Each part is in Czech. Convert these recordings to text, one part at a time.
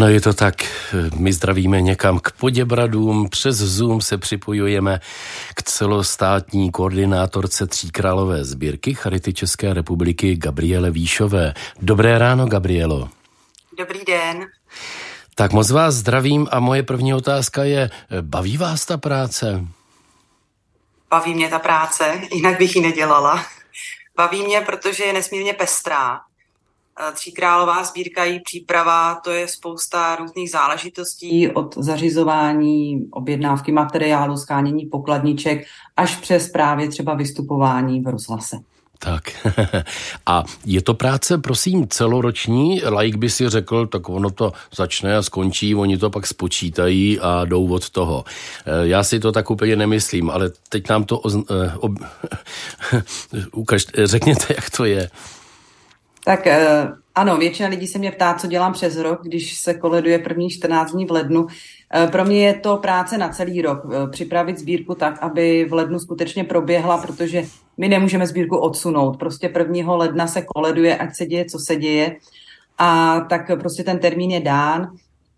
Ano, je to tak. My zdravíme někam k Poděbradům, přes Zoom se připojujeme k celostátní koordinátorce Tříkrálové sbírky Charity České republiky Gabriele Výšové. Dobré ráno, Gabrielo. Dobrý den. Tak moc vás zdravím a moje první otázka je, baví vás ta práce? Baví mě ta práce, jinak bych ji nedělala. Baví mě, protože je nesmírně pestrá Tříkrálová sbírka, její příprava, to je spousta různých záležitostí od zařizování, objednávky materiálu, skánění pokladniček, až přes právě třeba vystupování v rozhlase. Tak. A je to práce, prosím, celoroční? Laik by si řekl, tak ono to začne a skončí, oni to pak spočítají a jdou od toho. Eh, já si to tak úplně nemyslím, ale teď nám to eh, ob, ukažte, řekněte, jak to je. Tak eh, ano, většina lidí se mě ptá, co dělám přes rok, když se koleduje první 14 dní v lednu. Eh, pro mě je to práce na celý rok. Eh, připravit sbírku tak, aby v lednu skutečně proběhla, protože my nemůžeme sbírku odsunout. Prostě 1. ledna se koleduje, ať se děje, co se děje. A tak prostě ten termín je dán.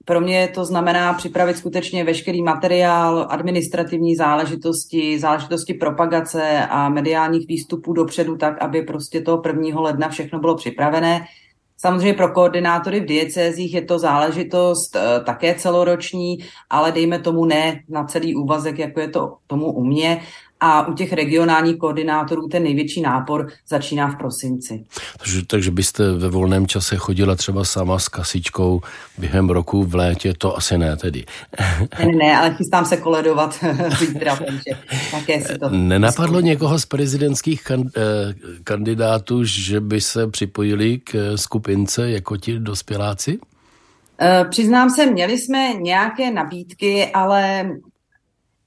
Pro mě to znamená připravit skutečně veškerý materiál, administrativní záležitosti, záležitosti propagace a mediálních výstupů dopředu tak, aby prostě toho 1. ledna všechno bylo připravené. Samozřejmě pro koordinátory v diecézích je to záležitost e, také celoroční, ale dejme tomu ne na celý úvazek, jako je to tomu u mě a u těch regionálních koordinátorů ten největší nápor začíná v prosinci. Takže, takže byste ve volném čase chodila třeba sama s kasičkou během roku v létě, to asi ne tedy. Ne, ne, ale chystám se koledovat zítra, takže také si to... Nenapadlo někoho z prezidentských kan, eh, kandidátů, že by se připojili k skupince jako ti dospěláci? Eh, přiznám se, měli jsme nějaké nabídky, ale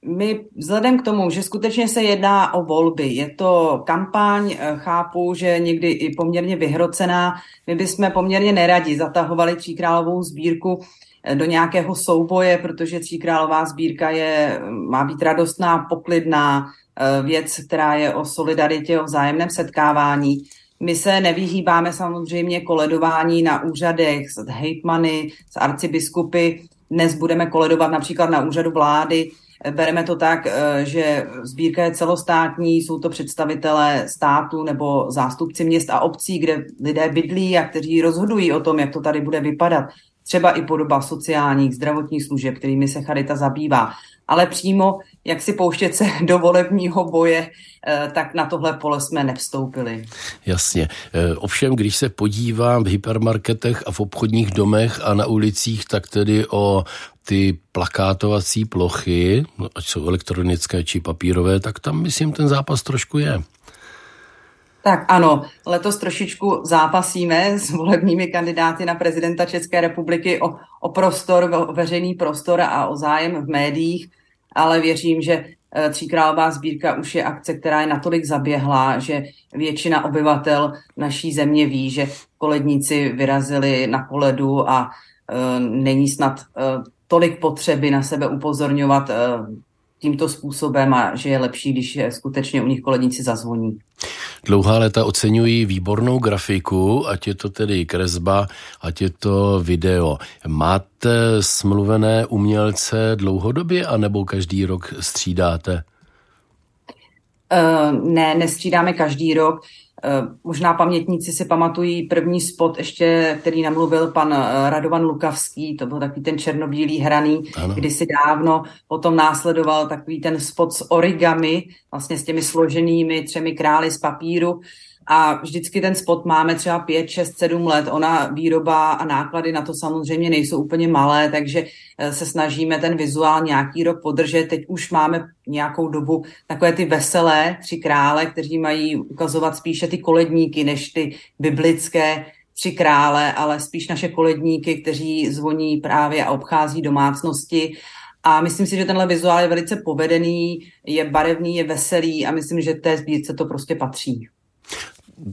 my vzhledem k tomu, že skutečně se jedná o volby, je to kampaň, eh, chápu, že někdy i poměrně vyhrocená, my bychom poměrně neradi zatahovali Tříkrálovou sbírku eh, do nějakého souboje, protože Tříkrálová sbírka je, má být radostná, poklidná eh, věc, která je o solidaritě, o vzájemném setkávání. My se nevyhýbáme samozřejmě koledování na úřadech s hejtmany, s arcibiskupy. Dnes budeme koledovat například na úřadu vlády, Bereme to tak, eh, že sbírka je celostátní, jsou to představitelé státu nebo zástupci měst a obcí, kde lidé bydlí a kteří rozhodují o tom, jak to tady bude vypadat. Třeba i podoba sociálních, zdravotních služeb, kterými se Charita zabývá. Ale přímo, jak si pouštět se do volebního boje, eh, tak na tohle pole jsme nevstoupili. Jasně. Eh, ovšem, když se podívám v hypermarketech a v obchodních domech a na ulicích, tak tedy o ty plakátovací plochy, ať jsou elektronické či papírové, tak tam myslím ten zápas trošku je. Tak ano, letos trošičku zápasíme s volebními kandidáty na prezidenta České republiky o, o prostor, o veřejný prostor a o zájem v médiích, ale věřím, že eh, Tříkrálová sbírka už je akce, která je natolik zaběhlá, že většina obyvatel naší země ví, že koledníci vyrazili na koledu a e, není snad e, tolik potřeby na sebe upozorňovat eh, tímto způsobem a že je lepší, když je skutečně u nich koledníci zazvoní. Dlouhá léta oceňují výbornou grafiku, ať je to tedy kresba, ať je to video. Máte smluvené umělce dlouhodobě, anebo každý rok střídáte? Uh, ne, nestřídáme každý rok. Eh, možná pamětníci si pamatují první spot ještě, který namluvil pan eh, Radovan Lukavský, to byl takový ten černobílý hraný, ano. kdysi dávno, potom následoval takový ten spot s origami, vlastně s těmi složenými třemi krály z papíru a vždycky ten spot máme třeba 5, 6, 7 let. Ona výroba a náklady na to samozřejmě nejsou úplně malé, takže eh, se snažíme ten vizuál nějaký rok podržet. Teď už máme nějakou dobu takové ty veselé tři krále, kteří mají ukazovat spíše ty koledníky než ty biblické tři krále, ale spíš naše koledníky, kteří zvoní právě a obchází domácnosti. A myslím si, že tenhle vizuál je velice povedený, je barevný, je veselý a myslím, že té sbírce to prostě patří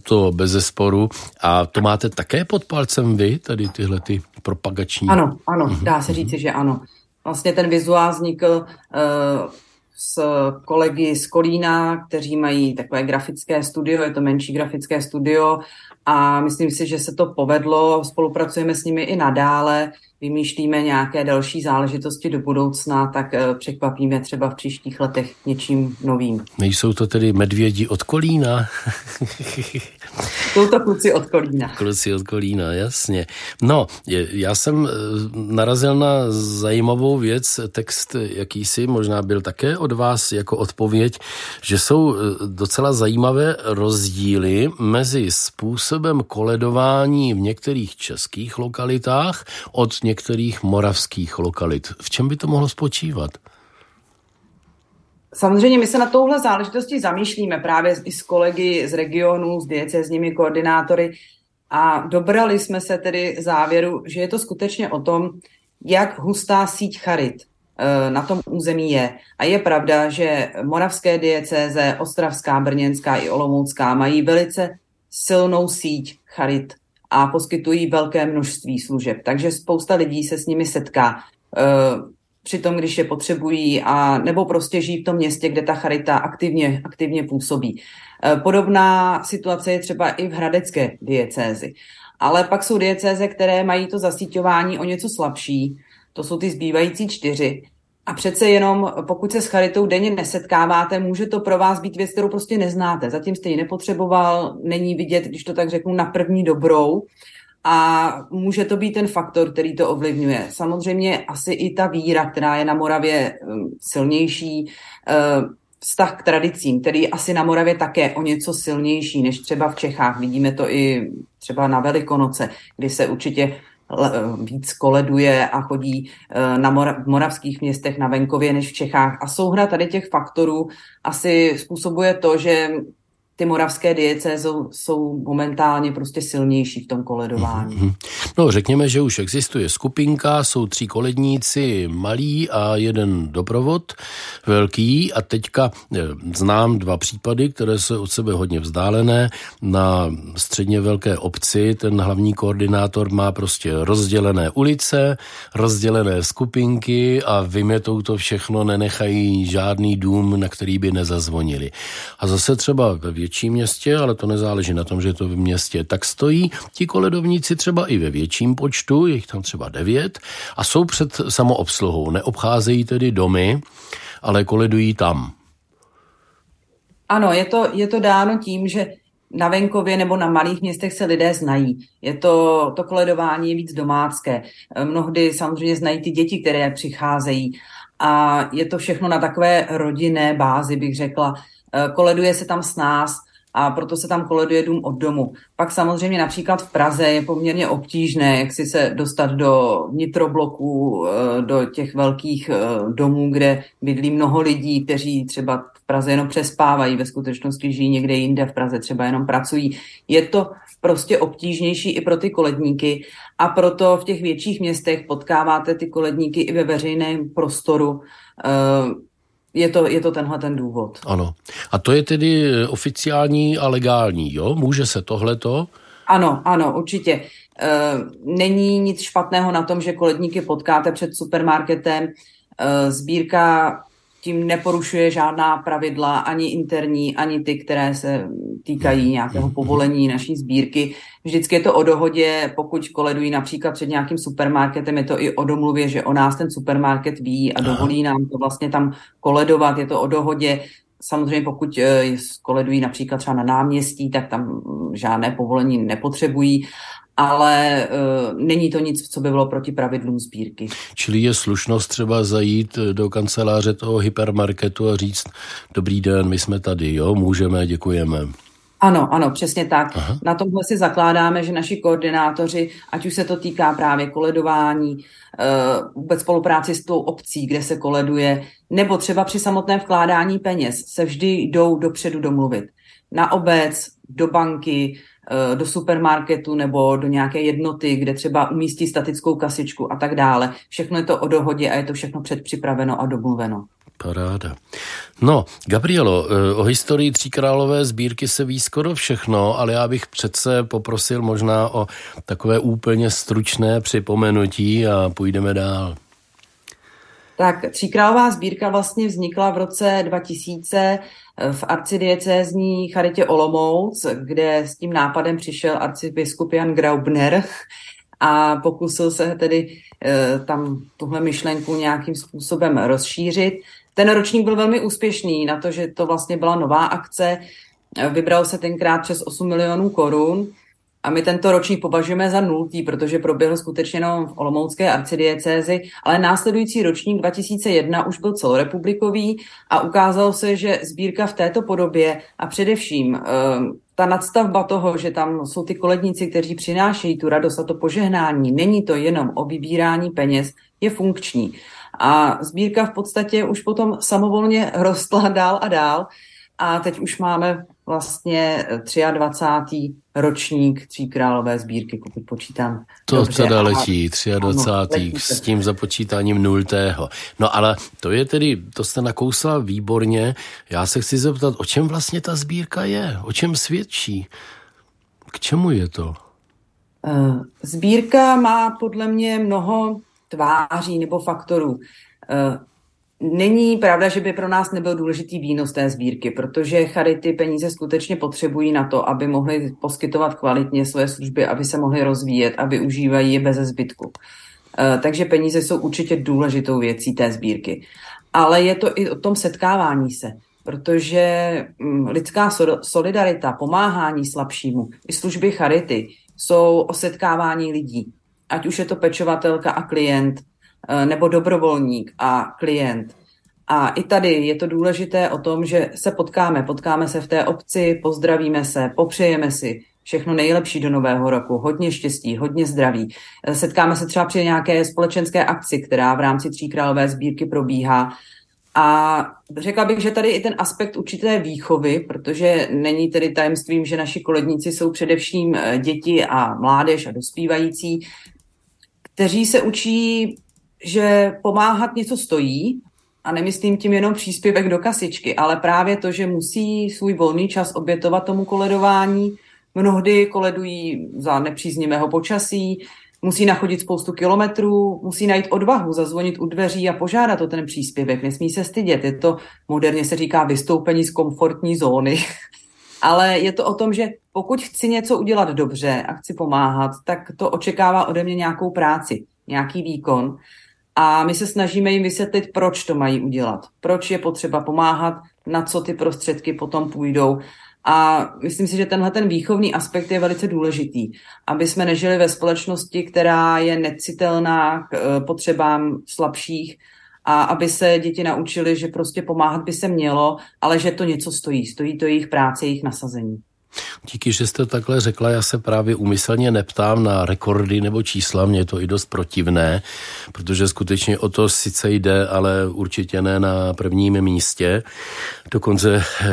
to bez zesporu. A to máte také pod palcem vy, tady tyhle ty propagační? Ano, ano, uh-huh. dá se říci, že ano. Vlastně ten vizuál vznikl uh, s kolegy z Kolína, kteří mají takové grafické studio, je to menší grafické studio a myslím si, že se to povedlo, spolupracujeme s nimi i nadále. Vymýšlíme nějaké další záležitosti do budoucna, tak eh, překvapíme třeba v příštích letech něčím novým. Nejsou to tedy medvědi od Kolína? Jsou to kluci od Kolína. Kluci od Kolína, jasně. No, já jsem eh, narazil na zajímavou věc, text jakýsi, možná byl také od vás jako odpověď, že jsou eh, docela zajímavé rozdíly mezi způsobem koledování v některých českých lokalitách od některých moravských lokalit. V čem by to mohlo spočívat? Samozřejmě my se na touhle záležitosti zamýšlíme právě i s kolegy z regionu, s diecezními koordinátory a dobrali jsme se tedy závěru, že je to skutečně o tom, jak hustá síť charit eh, na tom území je. A je pravda, že moravské diecéze, ostravská, brněnská i olomoucká mají velice silnou síť charit a poskytují velké množství služeb. Takže spousta lidí se s nimi setká. Eh, při tom, když je potřebují, a nebo prostě žijí v tom městě, kde ta charita aktivně, aktivně působí. E, podobná situace je třeba i v hradecké diecézi. Ale pak jsou diecéze, které mají to zasíťování o něco slabší, to jsou ty zbývající čtyři. A přece jenom, pokud se s charitou denně nesetkáváte, může to pro vás být věc, kterou prostě neznáte. Zatím jste ji nepotřeboval, není vidět, když to tak řeknu, na první dobrou a může to být ten faktor, který to ovlivňuje. Samozřejmě asi i ta víra, která je na Moravě um, silnější, uh, vztah k tradicím, který je asi na Moravě také o něco silnější než třeba v Čechách. Vidíme to i třeba na Velikonoce, kdy se určitě víc koleduje a chodí uh, na mora- v moravských městech na venkově než v Čechách. A souhra tady těch faktorů asi způsobuje to, že ty moravské diece jsou, momentálně prostě silnější v tom koledování. Mm-hmm. No řekněme, že už existuje skupinka, jsou tři koledníci malí a jeden doprovod velký a teďka eh, znám dva případy, které jsou od sebe hodně vzdálené. Na středně velké obci ten hlavní koordinátor má prostě rozdělené ulice, rozdělené skupinky a vymetou to všechno, nenechají žádný dům, na který by nezazvonili. A zase třeba ve větším městě, ale to nezáleží na tom, že to v městě, tak stojí ti koledovníci třeba i ve větším počtu, je jich tam třeba devět, a jsou před samoobsluhou. Neobcházejí tedy domy, ale koledují tam. Ano, je to, je to dáno tím, že na venkově nebo na malých městech se lidé znají. Je to, to koledování je víc domácké. Mnohdy samozřejmě znají ty děti, které přicházejí. A je to všechno na takové rodinné bázi, bych řekla. Eh, koleduje se tam s nás a proto se tam koleduje dům od domu. Pak samozřejmě například v Praze je poměrně obtížné, jak si se dostat do vnitrobloků, eh, do těch velkých eh, domů, kde bydlí mnoho lidí, kteří třeba v Praze jenom přespávají, ve skutečnosti žijí někde jinde, v Praze třeba jenom pracují. Je to prostě obtížnější i pro ty koledníky a proto v těch větších městech potkáváte ty koledníky i ve veřejném prostoru je to, je to tenhle ten důvod. Ano. A to je tedy eh, oficiální a legální, jo? Může se tohleto? Ano, ano, určitě. E, není nic špatného na tom, že koledníky potkáte před supermarketem. E, sbírka tím neporušuje žádná pravidla, ani interní, ani ty, které se týkají nějakého povolení naší sbírky. Vždycky je to o dohodě, pokud koledují například před nějakým supermarketem, je to i o domluvě, že o nás ten supermarket ví a dovolí nám to vlastně tam koledovat, je to o dohodě. Samozřejmě pokud eh, koledují například třeba na náměstí, tak tam žádné povolení nepotřebují, ale uh, není to nic, co by bylo proti pravidlům sbírky. Čili je slušnost třeba zajít do kanceláře toho hypermarketu a říct, dobrý den, my jsme tady, jo, můžeme, děkujeme. Ano, ano, přesně tak. Aha. Na tomhle si zakládáme, že naši koordinátoři, ať už se to týká právě koledování, eh, vůbec spolupráci s tou obcí, kde se koleduje, nebo třeba při samotném vkládání peněz, se vždy jdou dopředu domluvit. Na obec, do banky, Eh, do supermarketu nebo do nějaké jednoty, kde třeba umístí statickou kasičku a tak dále. Všechno je to o dohodě a je to všechno předpřipraveno a domluveno. Paráda. No, Gabrielo, eh, o historii Tříkrálové sbírky se ví skoro všechno, ale já bych přece poprosil možná o takové úplně stručné připomenutí a půjdeme dál. Tak Tříkrálová sbírka vlastně vznikla v roce 2000 v arcidiecézní charitě Olomouc, kde s tím nápadem přišel arcibiskup Jan Graubner a pokusil se tedy tam tuhle myšlenku nějakým způsobem rozšířit. Ten ročník byl velmi úspěšný na to, že to vlastně byla nová akce. Vybral se tenkrát přes 8 milionů korun a my tento ročník považujeme za nultý, protože proběhl skutečně jenom v Olomoucké arcidiecézi, ale následující ročník 2001 už byl celorepublikový a ukázalo se, že sbírka v této podobě a především ehm, ta nadstavba toho, že tam jsou ty koledníci, kteří přinášejí tu radost a to požehnání, není to jenom o vybírání peněz, je funkční. A sbírka v podstatě už potom samovolně rostla dál a dál a teď už máme vlastně 23. ročník Tří králové sbírky, pokud počítám. To dobře. teda letí, 23. Ano, s tím započítáním nultého. No ale to je tedy, to jste nakousla výborně. Já se chci zeptat, o čem vlastně ta sbírka je? O čem svědčí? K čemu je to? Eh, sbírka má podle mě mnoho tváří nebo faktorů. Není pravda, že by pro nás nebyl důležitý výnos té sbírky, protože charity peníze skutečně potřebují na to, aby mohly poskytovat kvalitně své služby, aby se mohly rozvíjet a využívají je bez zbytku. Eh, takže peníze jsou určitě důležitou věcí té sbírky. Ale je to i o tom setkávání se, protože mm, lidská solidarita, pomáhání slabšímu, i služby charity jsou o setkávání lidí. Ať už je to pečovatelka a klient, nebo dobrovolník a klient. A i tady je to důležité o tom, že se potkáme, potkáme se v té obci, pozdravíme se, popřejeme si všechno nejlepší do nového roku, hodně štěstí, hodně zdraví. Eh, setkáme se třeba při nějaké společenské akci, která v rámci Tří králové sbírky probíhá. A řekla bych, že tady i ten aspekt určité výchovy, protože není tedy tajemstvím, že naši koledníci jsou především eh, děti a mládež a dospívající, kteří se učí že pomáhat něco stojí a nemyslím tím jenom příspěvek do kasičky, ale právě to, že musí svůj volný čas obětovat tomu koledování. Mnohdy koledují za nepříznivého počasí, musí nachodit spoustu kilometrů, musí najít odvahu, zazvonit u dveří a požádat o ten příspěvek. Nesmí se stydět. Je to moderně se říká vystoupení z komfortní zóny. Ale je to o tom, že pokud chci něco udělat dobře a chci pomáhat, tak to očekává ode mě nějakou práci, nějaký výkon. A my se snažíme jim vysvětlit, proč to mají udělat, proč je potřeba pomáhat, na co ty prostředky potom půjdou. A myslím si, že tenhle ten výchovný aspekt je velice důležitý, aby jsme nežili ve společnosti, která je necitelná k eh, potřebám slabších a aby se děti naučili, že prostě pomáhat by se mělo, ale že to něco stojí. Stojí to jejich práce, jejich nasazení. Díky, že jste takhle řekla, já se právě umyslně neptám na rekordy nebo čísla, mě je to i dost protivné, protože skutečně o to sice jde, ale určitě ne na prvním místě. Dokonce eh,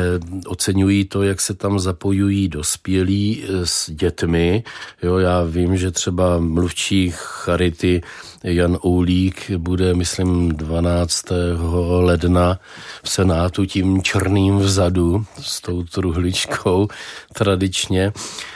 oceňují to, jak se tam zapojují dospělí eh, s dětmi. Jo, já vím, že třeba mluvčí Charity Jan Oulík bude, myslím, 12. ledna v Senátu tím černým vzadu s tou truhličkou tradičně.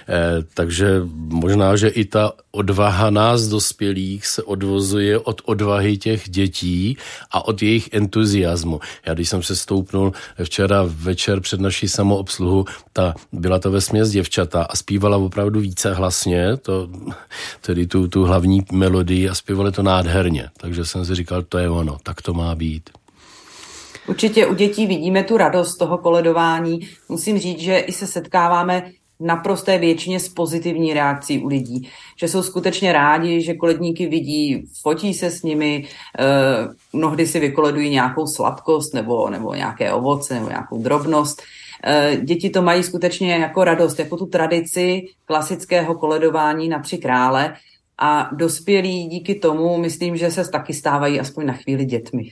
Eh, takže možná, že i ta odvaha nás dospělých se odvozuje od odvahy těch dětí a od jejich entuziasmu. Já když jsem se stoupnul včera večer před naší samoobsluhu, ta, byla to ve směs děvčata a zpívala opravdu více hlasně, to, tedy tu, tu hlavní melodii a zpívali to nádherně. Takže jsem si říkal, to je ono, tak to má být. Určitě u dětí vidíme tu radost toho koledování. Musím říct, že i se setkáváme naprosté většině s pozitivní reakcí u lidí. Že jsou skutečně rádi, že koledníky vidí, fotí se s nimi, eh, mnohdy si vykoledují nějakou sladkost nebo, nebo nějaké ovoce nebo nějakou drobnost. Eh, děti to mají skutečně jako radost, jako tu tradici klasického koledování na tři krále a dospělí díky tomu, myslím, že se taky stávají aspoň na chvíli dětmi.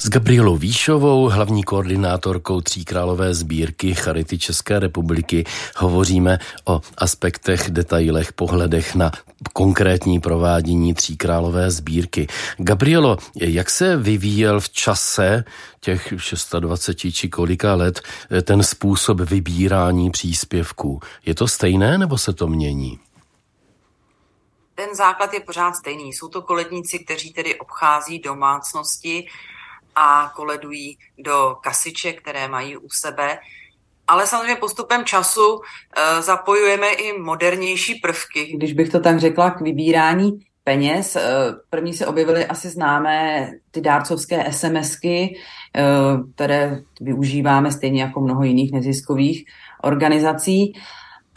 S Gabrielou Výšovou, hlavní koordinátorkou Tříkrálové sbírky Charity České republiky, hovoříme o aspektech, detailech, pohledech na konkrétní provádění Tříkrálové sbírky. Gabrielo, jak se vyvíjel v čase těch 26 či kolika let ten způsob vybírání příspěvků? Je to stejné nebo se to mění? Ten základ je pořád stejný. Jsou to koledníci, kteří tedy obchází domácnosti a koledují do kasiček, které mají u sebe. Ale samozřejmě postupem času e, zapojujeme i modernější prvky. Když bych to tak řekla, k vybírání peněz. Eh, první se objevily asi známé ty dárcovské SMSky, eh, které využíváme stejně jako mnoho jiných neziskových organizací.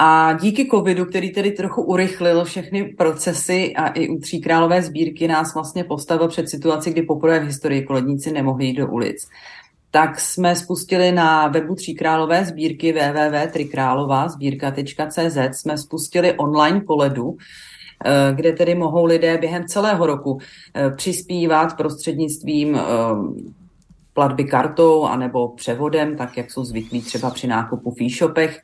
A díky covidu, který tedy trochu urychlil všechny procesy a i u Tří králové sbírky nás vlastně postavil před situaci, kdy poprvé v historii koledníci nemohli jít do ulic, tak jsme spustili na webu Tří králové sbírky www.trikrálová.cz jsme spustili online koledu, Eh, kde tedy mohou lidé během celého roku eh, přispívat prostřednictvím eh, platby kartou anebo převodem, tak jak jsou zvyklí třeba při nákupu v e-shopech,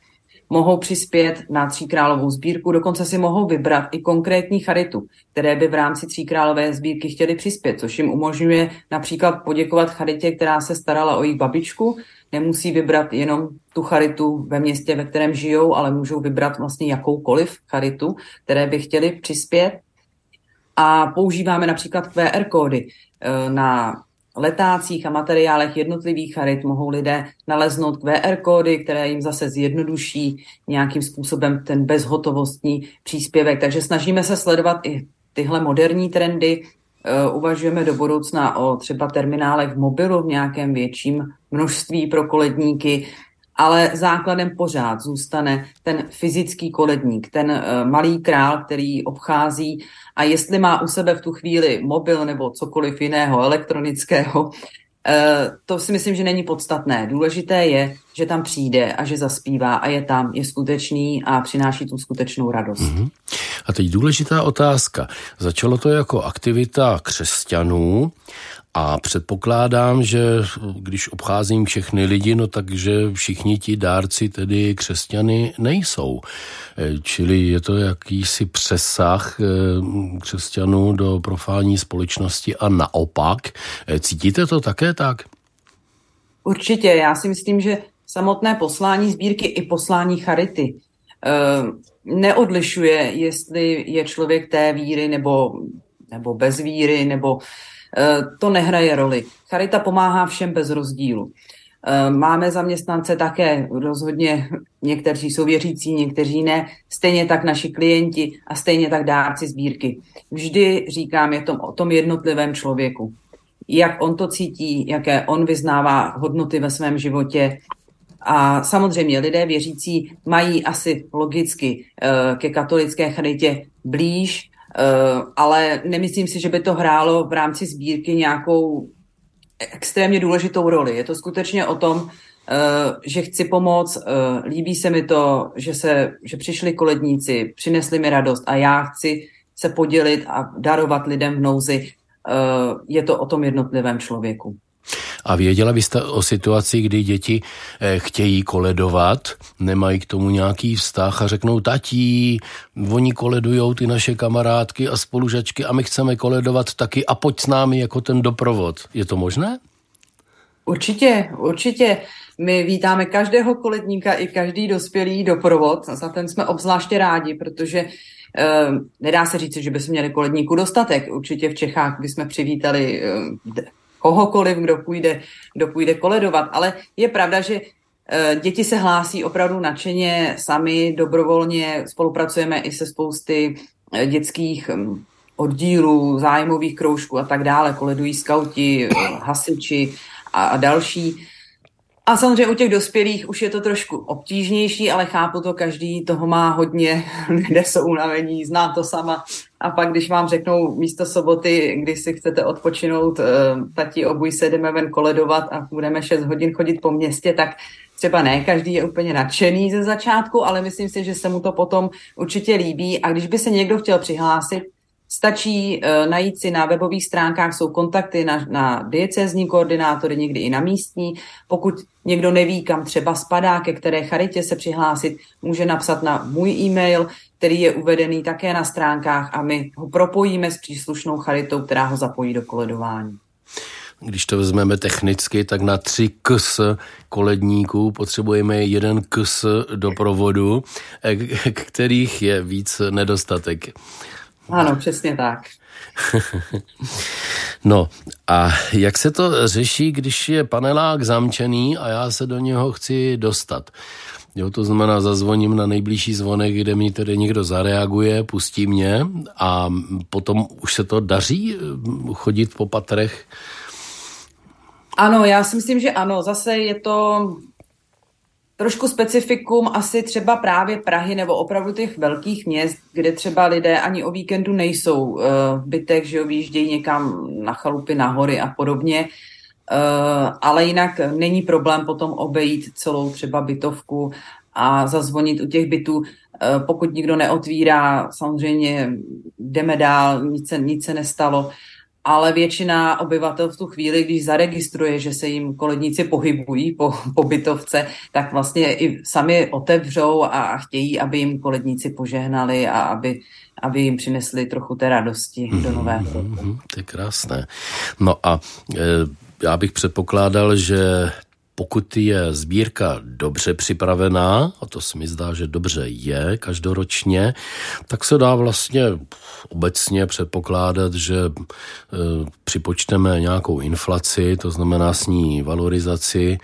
mohou přispět na Tříkrálovou sbírku, dokonce si mohou vybrat i konkrétní charitu, které by v rámci Tříkrálové sbírky chtěli přispět, což jim umožňuje například poděkovat charitě, která se starala o jejich babičku, nemusí vybrat jenom tu charitu ve městě, ve kterém žijou, ale můžou vybrat vlastně jakoukoliv charitu, které by chtěli přispět. A používáme například QR kódy e, na letácích a materiálech jednotlivých charit mohou lidé naleznout QR kódy, které jim zase zjednoduší nějakým způsobem ten bezhotovostní příspěvek. Takže snažíme se sledovat i tyhle moderní trendy, Eh, uvažujeme do budoucna o třeba terminálech v mobilu v nějakém větším množství pro koledníky, ale základem pořád zůstane ten fyzický koledník, ten eh, malý král, který obchází a jestli má u sebe v tu chvíli mobil nebo cokoliv jiného elektronického, Eh, to si myslím, že není podstatné. Důležité je, že tam přijde a že zaspívá a je tam, je skutečný a přináší tu skutečnou radost. Mm-hmm. A teď důležitá otázka. Začalo to jako aktivita křesťanů a předpokládám, že když obcházím všechny lidi, no takže všichni ti dárci tedy křesťany nejsou. E, čili je to jakýsi přesah e, křesťanů do profání společnosti a naopak. E, cítíte to také tak? Určitě. Já si myslím, že samotné poslání sbírky i poslání charity neodlišuje, jestli je člověk té víry nebo, nebo bez víry, nebo Eh, to nehraje roli. Charita pomáhá všem bez rozdílu. Eh, máme zaměstnance také, rozhodně někteří jsou věřící, někteří ne, stejně tak naši klienti a stejně tak dárci sbírky. Vždy říkám je tom, o tom jednotlivém člověku. Jak on to cítí, jaké on vyznává hodnoty ve svém životě. A samozřejmě lidé věřící mají asi logicky eh, ke katolické charitě blíž, Eh, ale nemyslím si, že by to hrálo v rámci sbírky nějakou extrémně důležitou roli. Je to skutečně o tom, eh, že chci pomoct, líbí se mi to, že, se, že přišli koledníci, přinesli mi radost a já chci se podělit a darovat lidem v nouzi. Je to o tom jednotlivém člověku. A věděla byste o situaci, kdy děti eh, chtějí koledovat, nemají k tomu nějaký vztah a řeknou, tatí, oni koledujou ty naše kamarádky a spolužačky a my chceme koledovat taky a pojď s námi jako ten doprovod. Je to možné? Určitě, určitě. My vítáme každého koledníka i každý dospělý doprovod. Za ten jsme obzvláště rádi, protože eh, nedá se říct, že bychom měli koledníku dostatek. Určitě v Čechách bychom přivítali eh, kohokoliv, kdo půjde, kdo půjde koledovat. Ale je pravda, že eh, Děti se hlásí opravdu nadšeně sami, dobrovolně, spolupracujeme i se spousty eh, dětských hm, oddílů, zájmových kroužků a tak dále, koledují skauti, eh, hasiči a, a další. A samozřejmě u těch dospělých už je to trošku obtížnější, ale chápu to, každý toho má hodně, lidé jsou unavení, zná to sama. A pak, když vám řeknou místo soboty, kdy si chcete odpočinout, eh, tati obuj se, jdeme ven koledovat a budeme 6 hodin chodit po městě, tak třeba ne, každý je úplně nadšený ze začátku, ale myslím si, že se mu to potom určitě líbí. A když by se někdo chtěl přihlásit, Stačí uh, najít si na webových stránkách, jsou kontakty na, na diecézní koordinátory, někdy i na místní. Pokud někdo neví, kam třeba spadá, ke které charitě se přihlásit, může napsat na můj e-mail, který je uvedený také na stránkách a my ho propojíme s příslušnou charitou, která ho zapojí do koledování. Když to vezmeme technicky, tak na tři ks koledníků potřebujeme jeden ks doprovodu, kterých je víc nedostatek. Ano, přesně tak. no a jak se to řeší, když je panelák zamčený a já se do něho chci dostat? Jo, to znamená, zazvoním na nejbližší zvonek, kde mi tedy někdo zareaguje, pustí mě a potom už se to daří eh, chodit po patrech? Ano, já si myslím, že ano. Zase je to trošku specifikum asi třeba právě Prahy nebo opravdu těch velkých měst, kde třeba lidé ani o víkendu nejsou uh, v bytech, že objíždějí někam na chalupy, na hory a podobně. Uh, ale jinak není problém potom obejít celou třeba bytovku a zazvonit u těch bytů. Uh, pokud nikdo neotvírá, samozřejmě jdeme dál, nic se, nic se nestalo ale většina obyvatel v tu chvíli, když zaregistruje, že se jim koledníci pohybují po, po bytovce, tak vlastně i sami otevřou a chtějí, aby jim koledníci požehnali a aby, aby jim přinesli trochu té radosti do nového roku. Mm-hmm, to je krásné. No a e, já bych předpokládal, že pokud je sbírka dobře připravená, a to se mi zdá, že dobře je každoročně, tak se dá vlastně obecně předpokládat, že e, připočteme nějakou inflaci, to znamená s ní valorizaci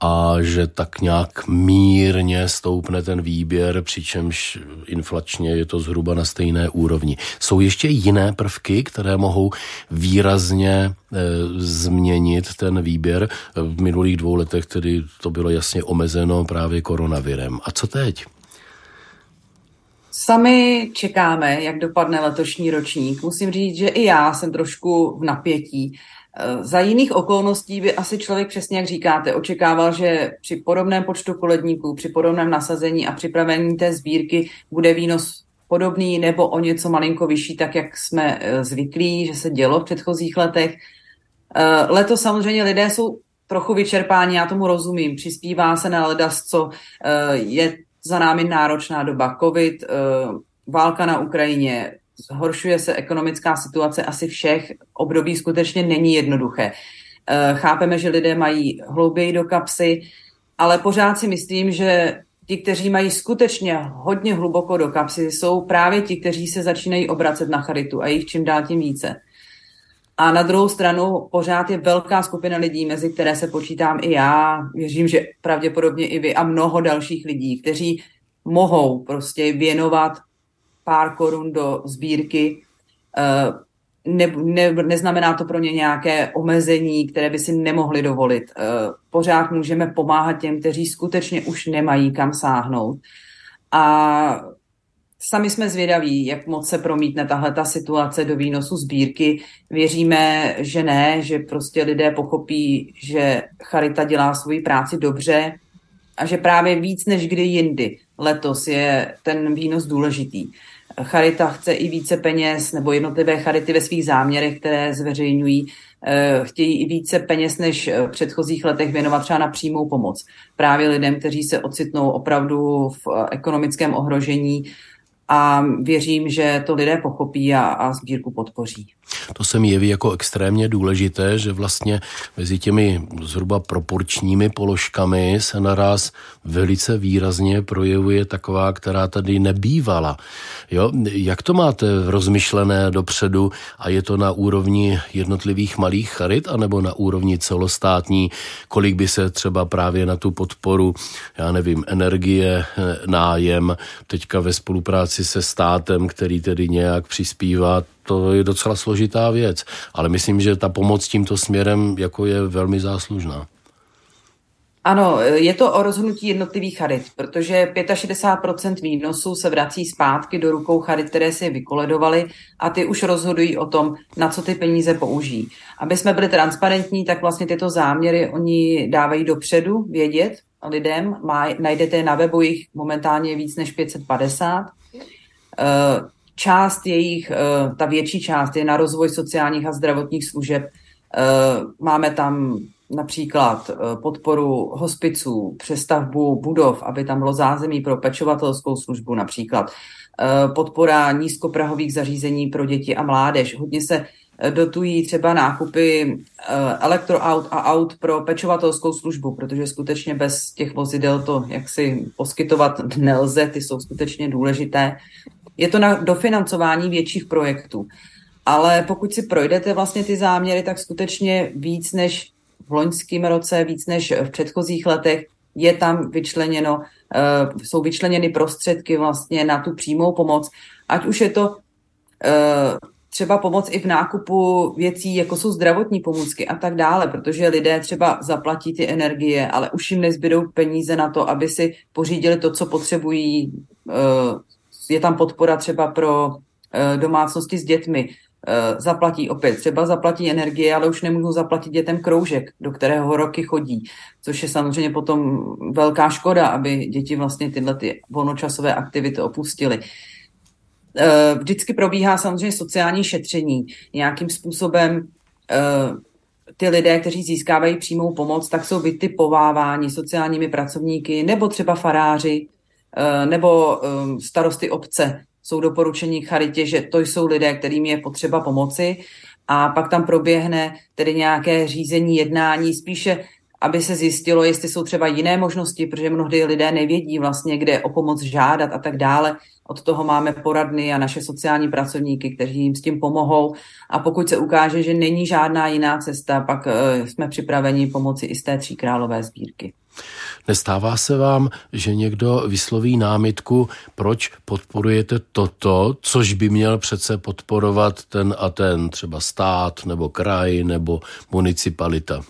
a že tak nějak mírně stoupne ten výběr, přičemž inflačně je to zhruba na stejné úrovni. Jsou ještě jiné prvky, které mohou výrazně e, změnit ten výběr. V minulých dvou letech tedy to bylo jasně omezeno právě koronavirem. A co teď? Sami čekáme, jak dopadne letošní ročník. Musím říct, že i já jsem trošku v napětí. Eh, za jiných okolností by asi člověk přesně, jak říkáte, očekával, že při podobném počtu koledníků, při podobném nasazení a připravení té sbírky bude výnos podobný nebo o něco malinko vyšší, tak jak jsme eh, zvyklí, že se dělo v předchozích letech. Eh, letos samozřejmě lidé jsou trochu vyčerpáni, já tomu rozumím. Přispívá se na ledas, co je za námi náročná doba. Covid, válka na Ukrajině, zhoršuje se ekonomická situace asi všech období, skutečně není jednoduché. Eh, chápeme, že lidé mají hlouběji do kapsy, ale pořád si myslím, že ti, kteří mají skutečně hodně hluboko do kapsy, jsou právě ti, kteří se začínají obracet na charitu a jich čím dál tím více. A na druhou stranu pořád je velká skupina lidí, mezi které se počítám i já, věřím, že pravděpodobně i vy a mnoho dalších lidí, kteří mohou prostě věnovat pár korun do sbírky. Eh, ne, ne, neznamená to pro ně nějaké omezení, které by si nemohli dovolit. Eh, pořád můžeme pomáhat těm, kteří skutečně už nemají kam sáhnout. A sami jsme zvědaví, jak moc se promítne tahle ta situace do výnosu sbírky. Věříme, že ne, že prostě lidé pochopí, že Charita dělá svoji práci dobře a že právě víc než kdy jindy letos je ten výnos důležitý. Charita chce i více peněz, nebo jednotlivé charity ve svých záměrech, které zveřejňují, eh, chtějí i více peněz než v předchozích letech věnovat třeba na přímou pomoc. Právě lidem, kteří se ocitnou opravdu v ekonomickém ohrožení a věřím, že to lidé pochopí a, a sbírku podpoří. To se mi jeví jako extrémně důležité, že vlastně mezi těmi zhruba proporčními položkami se naraz velice výrazně projevuje taková, která tady nebývala. Jo? Jak to máte rozmyšlené dopředu a je to na úrovni jednotlivých malých charit anebo na úrovni celostátní, kolik by se třeba právě na tu podporu, já nevím, energie, nájem, teďka ve spolupráci se státem, který tedy nějak přispívá, to je docela složitá věc. Ale myslím, že ta pomoc tímto směrem jako je velmi záslužná. Ano, je to o rozhodnutí jednotlivých charit, protože 65% výnosů se vrací zpátky do rukou charit, které si vykoledovaly a ty už rozhodují o tom, na co ty peníze použijí. Aby jsme byli transparentní, tak vlastně tyto záměry oni dávají dopředu vědět lidem. Má, najdete na webu jich momentálně víc než 550 část jejich, eh, ta větší část je na rozvoj sociálních a zdravotních služeb. Eh, máme tam například eh, podporu hospiců, přestavbu budov, aby tam bylo zázemí pro pečovatelskou službu například, podpora nízkoprahových zařízení pro děti a mládež. Hodně se dotují třeba nákupy elektroaut a aut pro pečovatelskou službu, protože skutečně bez těch vozidel to jaksi poskytovat nelze, ty jsou skutečně důležité. Je to na dofinancování větších projektů. ale pokud si projdete vlastně ty záměry, tak skutečně víc než v loňském roce, víc než v předchozích letech je tam vyčleněno, jsou vyčleněny prostředky vlastně na tu přímou pomoc, ať už je to třeba pomoc i v nákupu věcí, jako jsou zdravotní pomůcky a tak dále, protože lidé třeba zaplatí ty energie, ale už jim nezbydou peníze na to, aby si pořídili to, co potřebují. Je tam podpora třeba pro eh, domácnosti s dětmi, eh, zaplatí opět, třeba zaplatí energie, ale už nemůžou zaplatit dětem kroužek, do kterého roky chodí, což je samozřejmě potom velká škoda, aby děti vlastně tyhle ty volnočasové aktivity opustily. Eh, vždycky probíhá samozřejmě sociální šetření. Nějakým způsobem ty lidé, kteří získávají přímou pomoc, tak jsou vytipováváni sociálními pracovníky nebo třeba faráři nebo starosty obce. Jsou doporučení charitě, že to jsou lidé, kterým je potřeba pomoci a pak tam proběhne tedy nějaké řízení, jednání, spíše aby se zjistilo, jestli jsou třeba jiné možnosti, protože mnohdy lidé nevědí vlastně, kde o pomoc žádat a tak dále. Od toho máme poradny a naše sociální pracovníky, kteří jim s tím pomohou. A pokud se ukáže, že není žádná jiná cesta, pak uh, jsme připraveni pomoci i z té tříkrálové sbírky. Nestává se vám, že někdo vysloví námitku, proč podporujete toto, což by měl přece podporovat ten a ten, třeba stát, nebo kraj, nebo municipalita?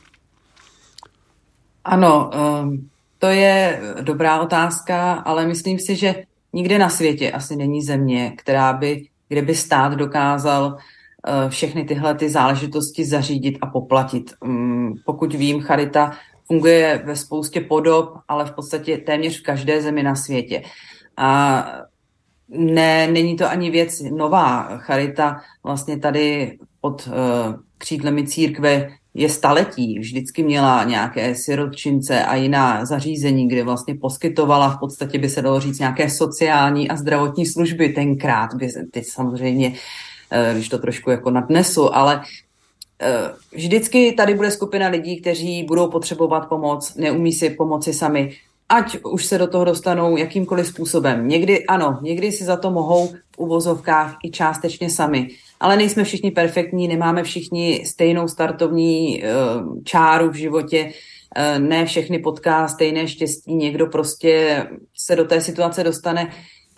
Ano, ehm, to je dobrá otázka, ale myslím si, že nikde na světě asi není země, která by, kde by stát dokázal eh, všechny tyhle ty záležitosti zařídit a poplatit. Mm, pokud vím, charita funguje ve spoustě podob, ale v podstatě téměř v každé zemi na světě. A ne, není to ani věc nová. Charita vlastně tady pod uh, křídlemi církve je staletí. Vždycky měla nějaké sirotčince a jiná zařízení, kde vlastně poskytovala v podstatě by se dalo říct nějaké sociální a zdravotní služby tenkrát. By, teď samozřejmě, eh, když to trošku jako nadnesu, ale eh, vždycky tady bude skupina lidí, kteří budou potřebovat pomoc, neumí si pomoci sami, ať už se do toho dostanou jakýmkoliv způsobem. Někdy ano, někdy si za to mohou v uvozovkách i částečně sami ale nejsme všichni perfektní, nemáme všichni stejnou startovní uh, čáru v životě, uh, ne všechny potká stejné štěstí, někdo prostě se do té situace dostane,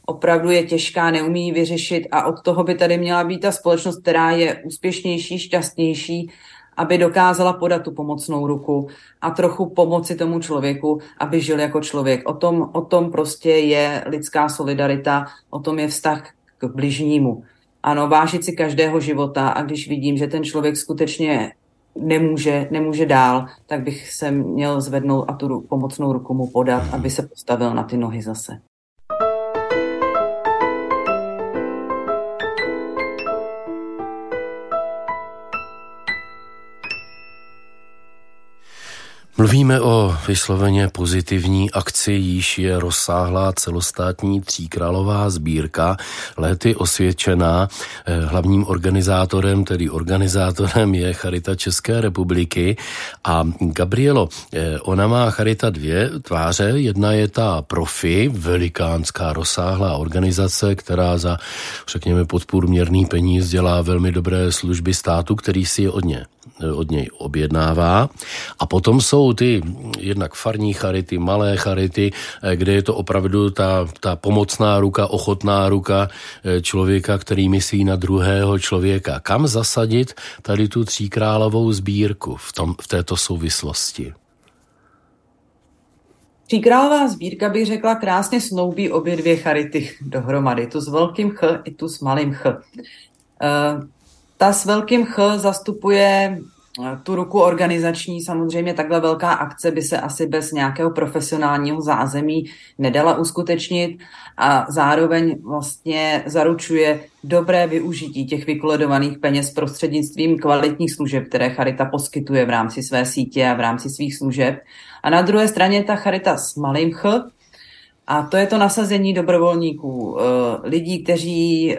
opravdu je těžká, neumí vyřešit a od toho by tady měla být ta společnost, která je úspěšnější, šťastnější, aby dokázala podat tu pomocnou ruku a trochu pomoci tomu člověku, aby žil jako člověk. O tom, o tom prostě je lidská solidarita, o tom je vztah k bližnímu. Ano, vážit si každého života a když vidím, že ten člověk skutečně nemůže, nemůže dál, tak bych se měl zvednout a tu pomocnou ruku mu podat, aby se postavil na ty nohy zase. Mluvíme o vysloveně pozitivní akci, již je rozsáhlá celostátní tříkrálová sbírka, lety osvědčená. Eh, hlavním organizátorem, tedy organizátorem je Charita České republiky. A Gabrielo, eh, ona má Charita dvě tváře. Jedna je ta profi, velikánská rozsáhlá organizace, která za, řekněme, podpůrměrný peníz dělá velmi dobré služby státu, který si je od ně od něj objednává. A potom jsou ty jednak farní charity, malé charity, eh, kde je to opravdu ta, ta pomocná ruka, ochotná ruka eh, člověka, který myslí na druhého člověka. Kam zasadit tady tu tříkrálovou sbírku v, tom, v této souvislosti? Tříkrálová sbírka bych řekla krásně snoubí obě dvě charity dohromady, tu s velkým ch i tu s malým ch. Ta s velkým Ch zastupuje eh, tu ruku organizační, samozřejmě takhle velká akce by se asi bez nějakého profesionálního zázemí nedala uskutečnit a zároveň vlastně zaručuje dobré využití těch vykoledovaných peněz prostřednictvím kvalitních služeb, které Charita poskytuje v rámci své sítě a v rámci svých služeb. A na druhé straně ta Charita s malým ch, a to je to nasazení dobrovolníků, eh, lidí, kteří eh,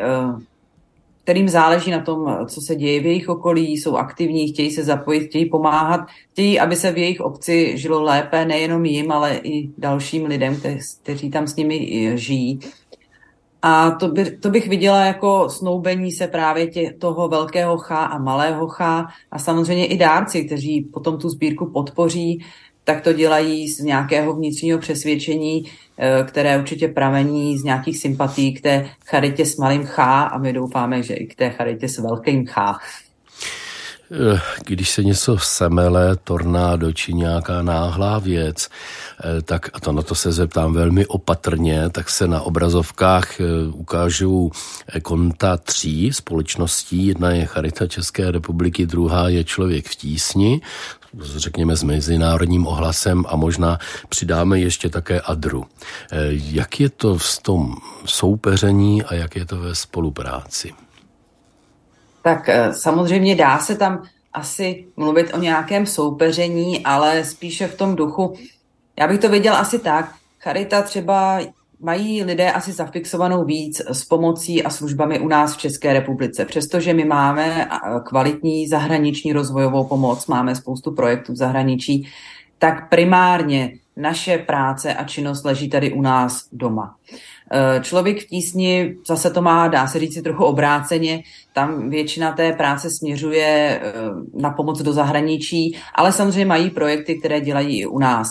kterým záleží na tom, co se děje v jejich okolí, jsou aktivní, chtějí se zapojit, chtějí pomáhat, chtějí, aby se v jejich obci žilo lépe nejenom jim, ale i dalším lidem, kteří tam s nimi žijí. A to, by, to bych viděla jako snoubení se právě tě, toho velkého chá a malého chá a samozřejmě i dárci, kteří potom tu sbírku podpoří, tak to dělají z nějakého vnitřního přesvědčení, eh, které určitě pramení z nějakých sympatí k té charitě s malým chá a my doufáme, že i k té charitě s velkým chá. Eh, když se něco semele, tornádo či nějaká náhlá věc, eh, tak a to na to se zeptám velmi opatrně, tak se na obrazovkách ukážou konta tří společností. Jedna je Charita České republiky, druhá je Člověk v tísni, řekněme s mezinárodním ohlasem a možná přidáme ještě také Adru. Jak je to v tom soupeření a jak je to ve spolupráci? tak eh, samozřejmě dá se tam asi mluvit o nějakém soupeření, ale spíše v tom duchu. Já bych to viděl asi tak. Charita třeba mají lidé asi zafixovanou víc s pomocí a službami u nás v České republice. Přestože my máme kvalitní zahraniční rozvojovou pomoc, máme spoustu projektů v zahraničí, tak primárně naše práce a činnost leží tady u nás doma. Eh, člověk v tísni zase to má, dá se říct, trochu obráceně. Tam většina té práce směřuje eh, na pomoc do zahraničí, ale samozřejmě mají projekty, které dělají i u nás.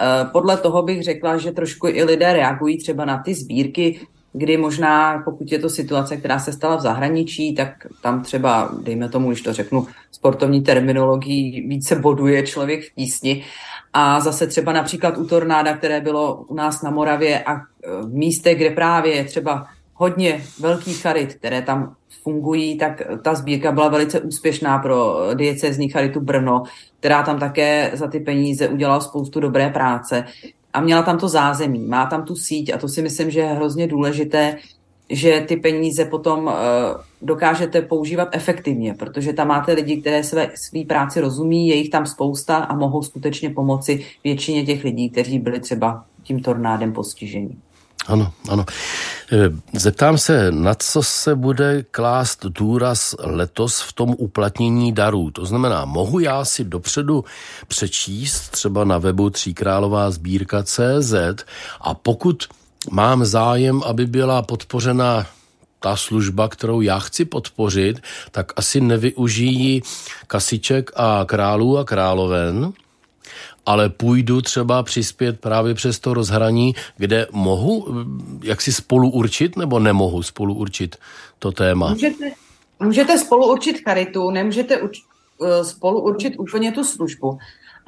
Eh, podle toho bych řekla, že trošku i lidé reagují třeba na ty sbírky, kdy možná, pokud je to situace, která se stala v zahraničí, tak tam třeba, dejme tomu, když to řeknu sportovní terminologií, více boduje člověk v tísni. A zase třeba například u tornáda, které bylo u nás na Moravě a e, v místech, kde právě je třeba hodně velkých charit, které tam fungují, tak ta sbírka byla velice úspěšná pro diecezní charitu Brno, která tam také za ty peníze udělala spoustu dobré práce a měla tam to zázemí, má tam tu síť a to si myslím, že je hrozně důležité, že ty peníze potom uh, dokážete používat efektivně, protože tam máte lidi, které své, svý práci rozumí, je jich tam spousta a mohou skutečně pomoci většině těch lidí, kteří byli třeba tím tornádem postiženi. Ano, ano. E, zeptám se, na co se bude klást důraz letos v tom uplatnění darů? To znamená, mohu já si dopředu přečíst třeba na webu tříkrálová sbírka CZ a pokud mám zájem, aby byla podpořena ta služba, kterou já chci podpořit, tak asi nevyužijí kasiček a králů a královen, ale půjdu třeba přispět právě přes to rozhraní, kde mohu jak si spolu určit nebo nemohu spolu určit to téma? Můžete, můžete spolu určit charitu, nemůžete uč, eh, spolu určit úplně tu službu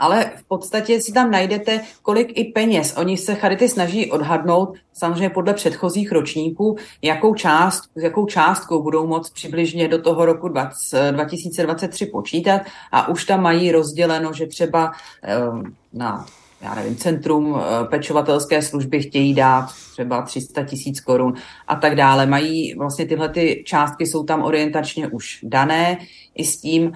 ale v podstatě si tam najdete, kolik i peněz. Oni se Charity snaží odhadnout, samozřejmě podle předchozích ročníků, jakou, část, jakou částkou budou moct přibližně do toho roku 20, 2023 počítat a už tam mají rozděleno, že třeba ehm, na já nevím, centrum eh, pečovatelské služby chtějí dát třeba 300 tisíc korun a tak dále. Mají vlastně tyhle ty částky jsou tam orientačně už dané i s tím,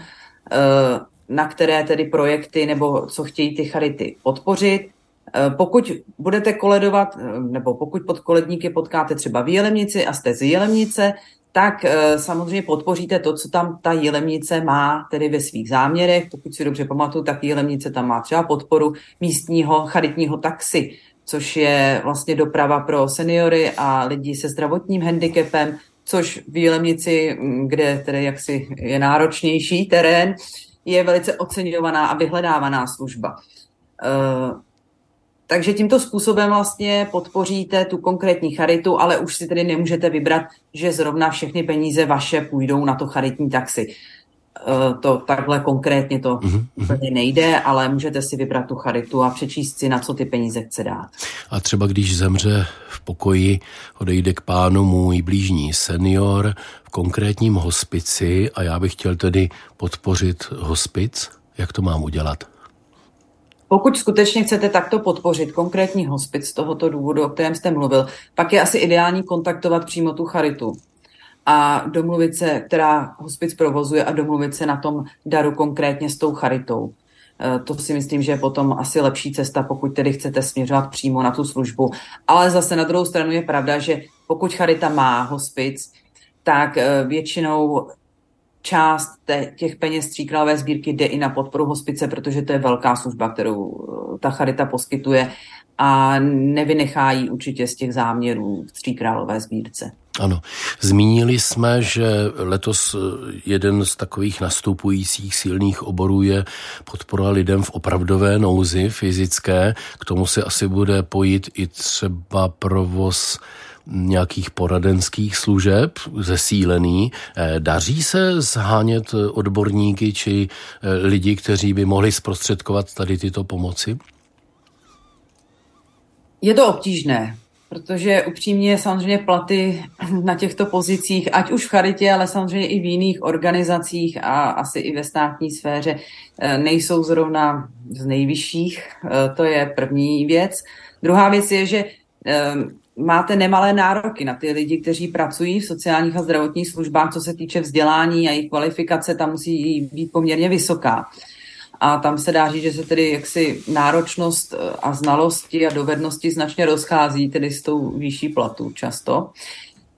eh, na které tedy projekty nebo co chtějí ty charity podpořit. Eh, pokud budete koledovat, eh, nebo pokud pod koledníky potkáte třeba v Jelemnici a jste z Jelemnice, tak eh, samozřejmě podpoříte to, co tam ta Jelemnice má tedy ve svých záměrech. Pokud si dobře pamatuju, tak Jelemnice tam má třeba podporu místního charitního taxi, což je vlastně doprava pro seniory a lidi se zdravotním handicapem, což v Jelemnici, mm, kde tedy jaksi je náročnější terén, je velice oceňovaná a vyhledávaná služba. Eh, takže tímto způsobem vlastně podpoříte tu konkrétní charitu, ale už si tedy nemůžete vybrat, že zrovna všechny peníze vaše půjdou na to charitní taxi. Eh, to takhle konkrétně to mm-hmm. úplně nejde, ale můžete si vybrat tu charitu a přečíst si, na co ty peníze chce dát. A třeba když zemře v pokoji, odejde k pánu můj blížní senior v konkrétním hospici a já bych chtěl tedy podpořit hospic, jak to mám udělat? Pokud skutečně chcete takto podpořit konkrétní hospic z tohoto důvodu, o kterém jste mluvil, pak je asi ideální kontaktovat přímo tu charitu a domluvit se, která hospic provozuje a domluvit se na tom daru konkrétně s tou charitou. E, to si myslím, že je potom asi lepší cesta, pokud tedy chcete směřovat přímo na tu službu. Ale zase na druhou stranu je pravda, že pokud charita má hospic, tak e, většinou část těch peněz tříkrálové sbírky jde i na podporu hospice, protože to je velká služba, kterou e, ta charita poskytuje a nevynechají určitě z těch záměrů v Tří králové sbírce. Ano, zmínili jsme, že letos jeden z takových nastupujících silných oborů je podpora lidem v opravdové nouzi fyzické. K tomu se asi bude pojít i třeba provoz nějakých poradenských služeb zesílený. Eh, daří se zhánět odborníky či eh, lidi, kteří by mohli zprostředkovat tady tyto pomoci? Je to obtížné, protože upřímně samozřejmě platy na těchto pozicích, ať už v charitě, ale samozřejmě i v jiných organizacích a asi i ve státní sféře, eh, nejsou zrovna z nejvyšších. To je první věc. Druhá věc je, že máte nemalé nároky na ty lidi, kteří pracují v sociálních a zdravotních službách, co se týče vzdělání a jejich kvalifikace, tam musí být poměrně vysoká. A tam se dá říct, že se tedy jaksi náročnost eh, a znalosti a dovednosti značně rozchází tedy s tou výšší platu často.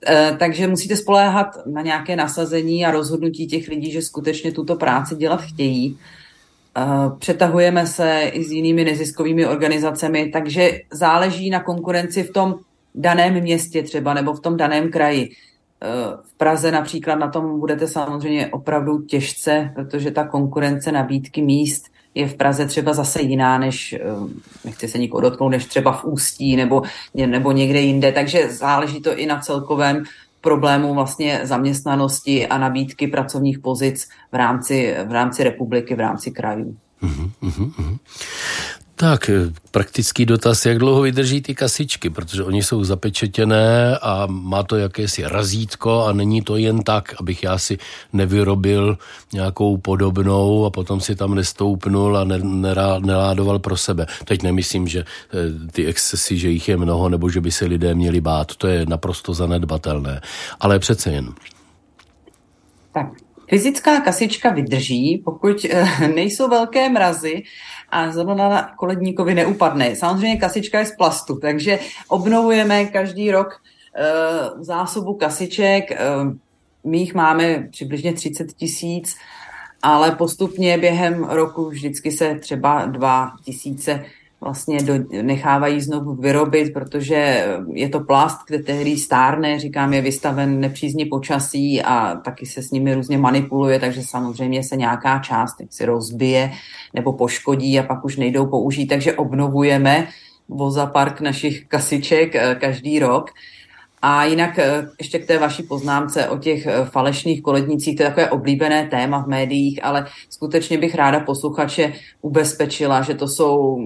Eh, takže musíte spoléhat na nějaké nasazení a rozhodnutí těch lidí, že skutečně tuto práci dělat chtějí. Eh, přetahujeme se i s jinými neziskovými organizacemi, takže záleží na konkurenci v tom, daném městě třeba nebo v tom daném kraji. Eh, v Praze například na tom budete samozřejmě opravdu těžce, protože ta konkurence nabídky míst je v Praze třeba zase jiná, než, eh, nechci se nikoho dotknout, než třeba v Ústí nebo, nebo někde jinde. Takže záleží to i na celkovém problému vlastně zaměstnanosti a nabídky pracovních pozic v rámci, v rámci republiky, v rámci krajů. Uh-huh, uh-huh. Tak, eh, praktický dotaz, jak dlouho vydrží ty kasičky, protože oni jsou zapečetěné a má to jakési razítko a není to jen tak, abych já si nevyrobil nějakou podobnou a potom si tam nestoupnul a neládoval pro sebe. Teď nemyslím, že eh, ty excesy, že jich je mnoho, nebo že by se lidé měli bát, to je naprosto zanedbatelné. Ale přece jen. Tak, fyzická kasička vydrží, pokud eh, nejsou velké mrazy a zrovna na koledníkovi neupadne. Samozřejmě kasička je z plastu, takže obnovujeme každý rok uh, zásobu kasiček. Uh, my jich máme přibližně 30 tisíc, ale postupně během roku vždycky se třeba 2 tisíce vlastně do, nechávají znovu vyrobit, protože je to plast, který stárne, říkám, je vystaven nepřízně počasí a taky se s nimi různě manipuluje, takže samozřejmě se nějaká část si rozbije nebo poškodí a pak už nejdou použít, takže obnovujeme vozapark našich kasiček eh, každý rok. A jinak eh, ještě k té vaší poznámce o těch eh, falešných kolednicích, to je takové oblíbené téma v médiích, ale skutečně bych ráda posluchače ubezpečila, že to jsou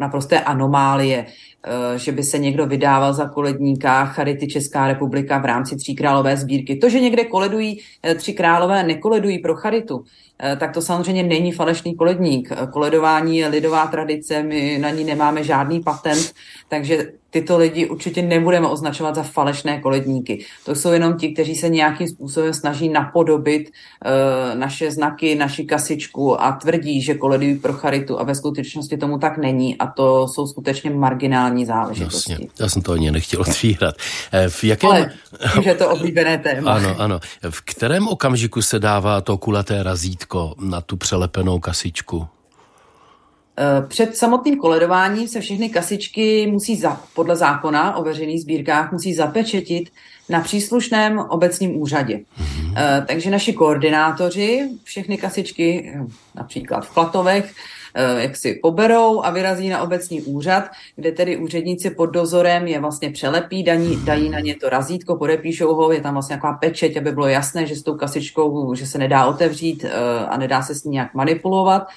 naprosté anomálie, eh, že by se někdo vydával za koledníka Charity Česká republika v rámci Tří králové sbírky. To, že někde koledují eh, Tři králové, nekoledují pro Charitu, eh, tak to samozřejmě není falešný koledník. Koledování je lidová tradice, my na ní nemáme žádný patent, takže tyto lidi určitě nebudeme označovat za falešné koledníky. To jsou jenom ti, kteří se nějakým způsobem snaží napodobit uh, naše znaky, naši kasičku a tvrdí, že koledují pro charitu a ve skutečnosti tomu tak není a to jsou skutečně marginální záležitosti. Jasně. Já jsem to ani nechtěl otvírat. Eh, v jakém... Ale že je to oblíbené téma. Ano, ano. V kterém okamžiku se dává to kulaté razítko na tu přelepenou kasičku? Eh, před samotným koledováním se všechny kasičky musí za, podle zákona o veřejných sbírkách musí zapečetit na příslušném obecním úřadě. Mm-hmm. Takže naši koordinátoři všechny kasičky, eh, například v Klatovech, jak si poberou a vyrazí na obecní úřad, kde tedy úředníci pod dozorem je vlastně přelepí, daní, dají na ně to razítko, podepíšou ho, je tam vlastně taková pečeť, aby bylo jasné, že s tou kasičkou, že se nedá otevřít a nedá se s ní nějak manipulovat.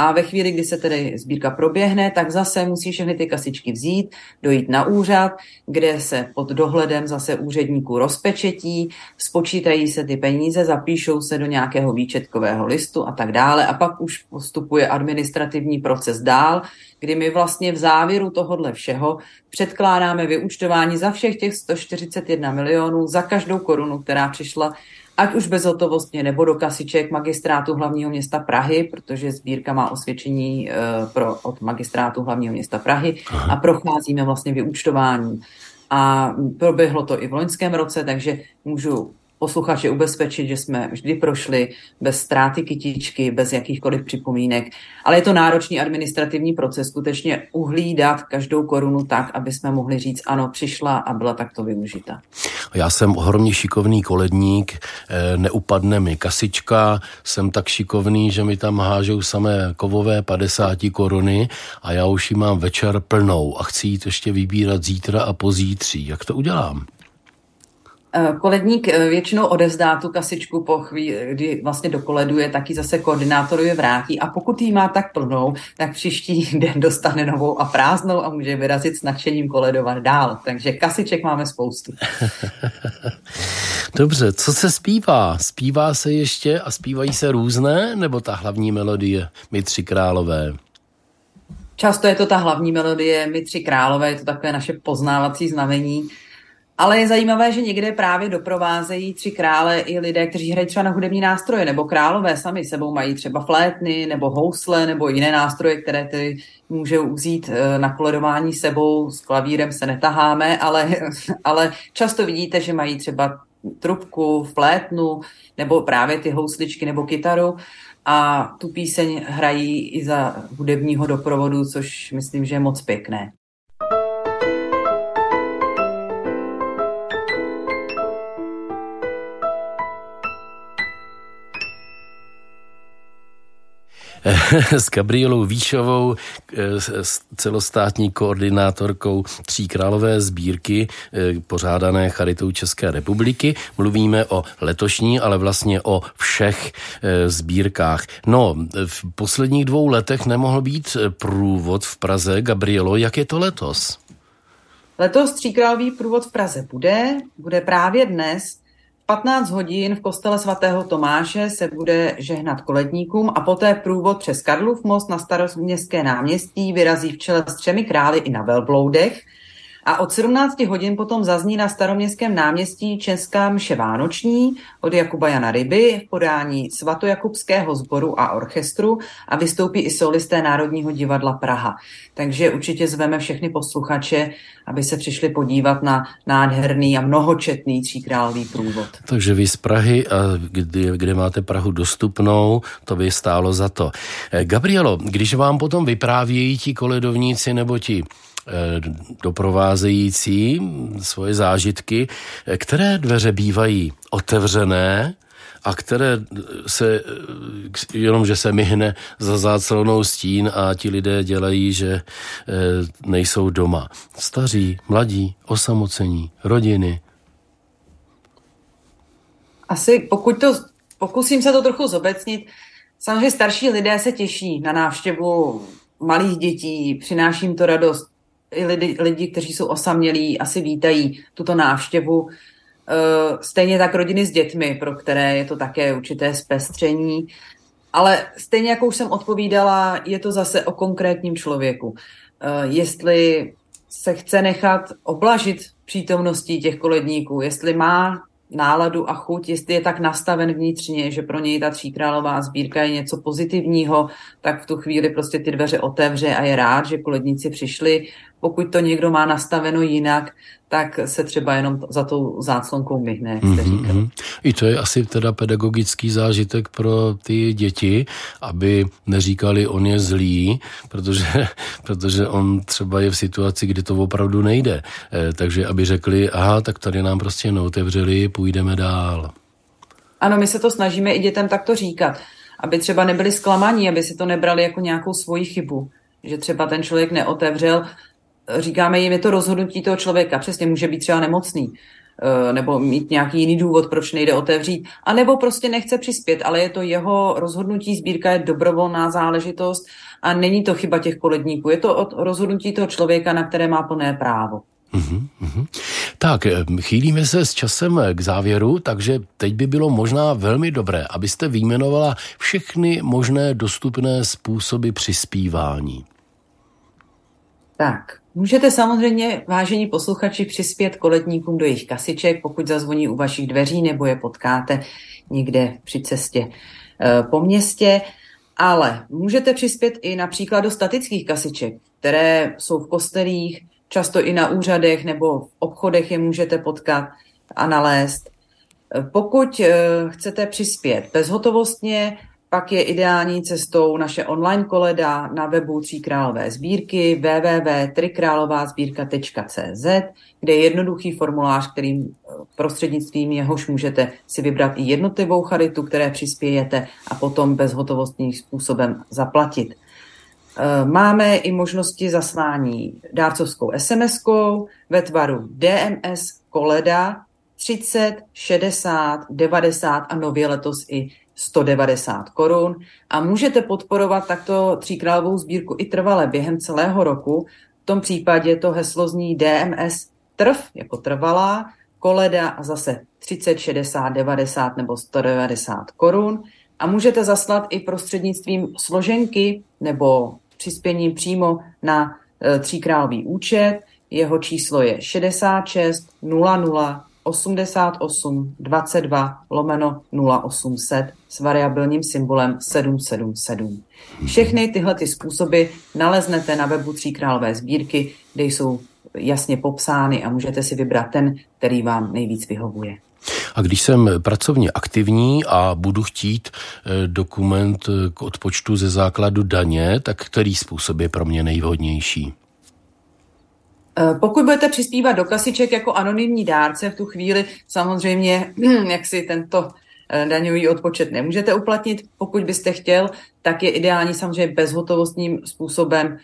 A ve chvíli, kdy se tedy sbírka proběhne, tak zase musí všechny ty kasičky vzít, dojít na úřad, kde se pod dohledem zase úředníků rozpečetí, spočítají se ty peníze, zapíšou se do nějakého výčetkového listu a tak dále. A pak už postupuje administrativní proces dál, kdy my vlastně v závěru tohohle všeho předkládáme vyúčtování za všech těch 141 milionů, za každou korunu, která přišla ať už bezhotovostně nebo do kasiček magistrátu hlavního města Prahy, protože sbírka má osvědčení uh, pro, od magistrátu hlavního města Prahy Aha. a procházíme vlastně vyúčtování. A proběhlo to i v loňském roce, takže můžu posluchače ubezpečit, že jsme vždy prošli bez ztráty kytičky, bez jakýchkoliv připomínek, ale je to náročný administrativní proces, skutečně uhlídat každou korunu tak, aby jsme mohli říct, ano, přišla a byla takto využita. Já jsem ohromně šikovný koledník, eh, neupadne mi kasička, jsem tak šikovný, že mi tam hážou samé kovové 50 koruny a já už ji mám večer plnou a chci jít ještě vybírat zítra a pozítří. Jak to udělám? Eh, koledník eh, většinou odevzdá tu kasičku po chvíli, kdy vlastně dokoleduje, tak ji zase koordinátorovi vrátí a pokud ji má tak plnou, tak příští den dostane novou a prázdnou a může vyrazit s nadšením koledovat dál. Takže kasiček máme spoustu. Dobře, co se zpívá? Zpívá se ještě a zpívají se různé, nebo ta hlavní melodie My tři králové? Často je to ta hlavní melodie My tři králové, je to takové naše poznávací znamení. Ale je zajímavé, že někde právě doprovázejí tři krále i lidé, kteří hrají třeba na hudební nástroje, nebo králové sami sebou mají třeba flétny, nebo housle, nebo jiné nástroje, které ty můžou vzít eh, na koledování sebou. S klavírem se netaháme, ale, ale často vidíte, že mají třeba trubku, flétnu, nebo právě ty housličky nebo kytaru a tu píseň hrají i za hudebního doprovodu, což myslím, že je moc pěkné. S Gabrielou Výšovou, eh, s celostátní koordinátorkou Tří králové sbírky eh, pořádané Charitou České republiky. Mluvíme o letošní, ale vlastně o všech eh, sbírkách. No, v posledních dvou letech nemohl být průvod v Praze. Gabrielo, jak je to letos? Letos tříkrálový průvod v Praze bude. Bude právě dnes 15 hodin v kostele svatého Tomáše se bude žehnat koledníkům a poté průvod přes Karlův most na staroměstské náměstí vyrazí v čele s třemi krály i na velbloudech – a od 17 hodin potom zazní na staroměstském náměstí Česká mše Vánoční od Jakuba Jana Ryby v podání svatojakubského sboru a orchestru a vystoupí i solisté Národního divadla Praha. Takže určitě zveme všechny posluchače, aby se přišli podívat na nádherný a mnohočetný tříkrálový průvod. Takže vy z Prahy, a kde, kde máte Prahu dostupnou, to by stálo za to. Eh, Gabrielo, když vám potom vyprávějí ti koledovníci nebo ti doprovázející svoje zážitky, eh, které dveře bývají otevřené a které se, eh, jenom že se myhne za zácelnou stín a ti lidé dělají, že nejsou doma. Staří, mladí, osamocení, rodiny. Asi pokud to, pokusím se to trochu zobecnit, samozřejmě starší lidé se těší na návštěvu malých dětí, přináším to radost i lidi, lidi, kteří jsou osamělí, asi vítají tuto návštěvu. Eh, stejně tak rodiny s dětmi, pro které je to také určité zpestření. Ale stejně jako už jsem odpovídala, je to zase o konkrétním člověku. Eh, jestli se chce nechat oblažit přítomností těch koledníků, jestli má náladu a chuť, jestli je tak nastaven vnitřně, že pro něj ta tříkrálová sbírka je něco pozitivního, tak v tu chvíli prostě ty dveře otevře a je rád, že koledníci přišli. Pokud to někdo má nastaveno jinak, tak se třeba jenom za tou záclonkou myhne, jak jste mm-hmm. říkal. I to je asi teda pedagogický zážitek pro ty děti, aby neříkali, on je zlý, protože, protože on třeba je v situaci, kdy to opravdu nejde. Eh, takže aby řekli, aha, tak tady nám prostě neotevřeli, půjdeme dál. Ano, my se to snažíme i dětem takto říkat, aby třeba nebyli zklamaní, aby si to nebrali jako nějakou svoji chybu. Že třeba ten člověk neotevřel, říkáme jim, je to rozhodnutí toho člověka. Přesně může být třeba nemocný eh, nebo mít nějaký jiný důvod, proč nejde otevřít, a nebo prostě nechce přispět, ale je to jeho rozhodnutí, sbírka je dobrovolná záležitost a není to chyba těch koledníků, je to od rozhodnutí toho člověka, na které má plné právo. Uhum, uhum. Tak, eh, chýlíme se s časem k závěru, takže teď by bylo možná velmi dobré, abyste vyjmenovala všechny možné dostupné způsoby přispívání. Tak, Můžete samozřejmě, vážení posluchači, přispět koletníkům do jejich kasiček, pokud zazvoní u vašich dveří nebo je potkáte někde při cestě eh, po městě, ale můžete přispět i například do statických kasiček, které jsou v kostelích, často i na úřadech nebo v obchodech je můžete potkat a nalézt. Pokud chcete přispět bezhotovostně, pak je ideální cestou naše online koleda na webu Tří králové sbírky www.trikrálovázbírka.cz, kde je jednoduchý formulář, kterým prostřednictvím jehož můžete si vybrat i jednotlivou charitu, které přispějete a potom bezhotovostním způsobem zaplatit. Eh, máme i možnosti zaslání dárcovskou SMS-kou ve tvaru DMS Koleda 30, 60, 90 a nově letos i 190 korun a můžete podporovat takto tříkrálovou sbírku i trvale během celého roku. V tom případě to heslo zní DMS trv jako trvalá, koleda a zase 30, 60, 90 nebo 190 korun a můžete zaslat i prostřednictvím složenky nebo přispěním přímo na e, tříkrálový účet. Jeho číslo je 66 00 88 22 lomeno 0800 s variabilním symbolem 777. Všechny tyhle ty způsoby naleznete na webu Tří králové sbírky, kde jsou jasně popsány a můžete si vybrat ten, který vám nejvíc vyhovuje. A když jsem pracovně aktivní a budu chtít eh, dokument eh, k odpočtu ze základu daně, tak který způsob je pro mě nejvhodnější? Eh, pokud budete přispívat do kasiček jako anonymní dárce, v tu chvíli samozřejmě, jak si tento daňový odpočet nemůžete uplatnit. Pokud byste chtěl, tak je ideální samozřejmě bezhotovostním způsobem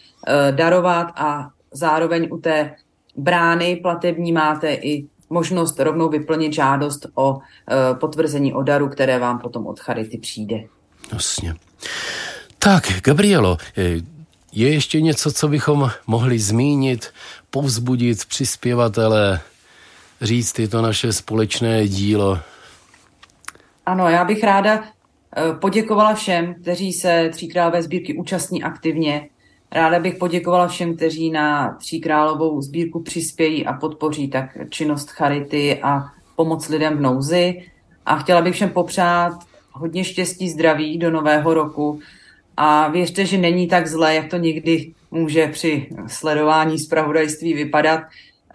darovat a zároveň u té brány platební máte i možnost rovnou vyplnit žádost o potvrzení o daru, které vám potom od Charity přijde. Jasně. Tak, Gabrielo, je ještě něco, co bychom mohli zmínit, povzbudit přispěvatele, říct, je to naše společné dílo? Ano, já bych ráda e, poděkovala všem, kteří se Tříkrálové sbírky účastní aktivně, Ráda bych poděkovala všem, kteří na Tříkrálovou sbírku přispějí a podpoří tak činnost charity a pomoc lidem v nouzi. A chtěla bych všem popřát hodně štěstí, zdraví do nového roku. A věřte, že není tak zlé, jak to někdy může při sledování zpravodajství vypadat,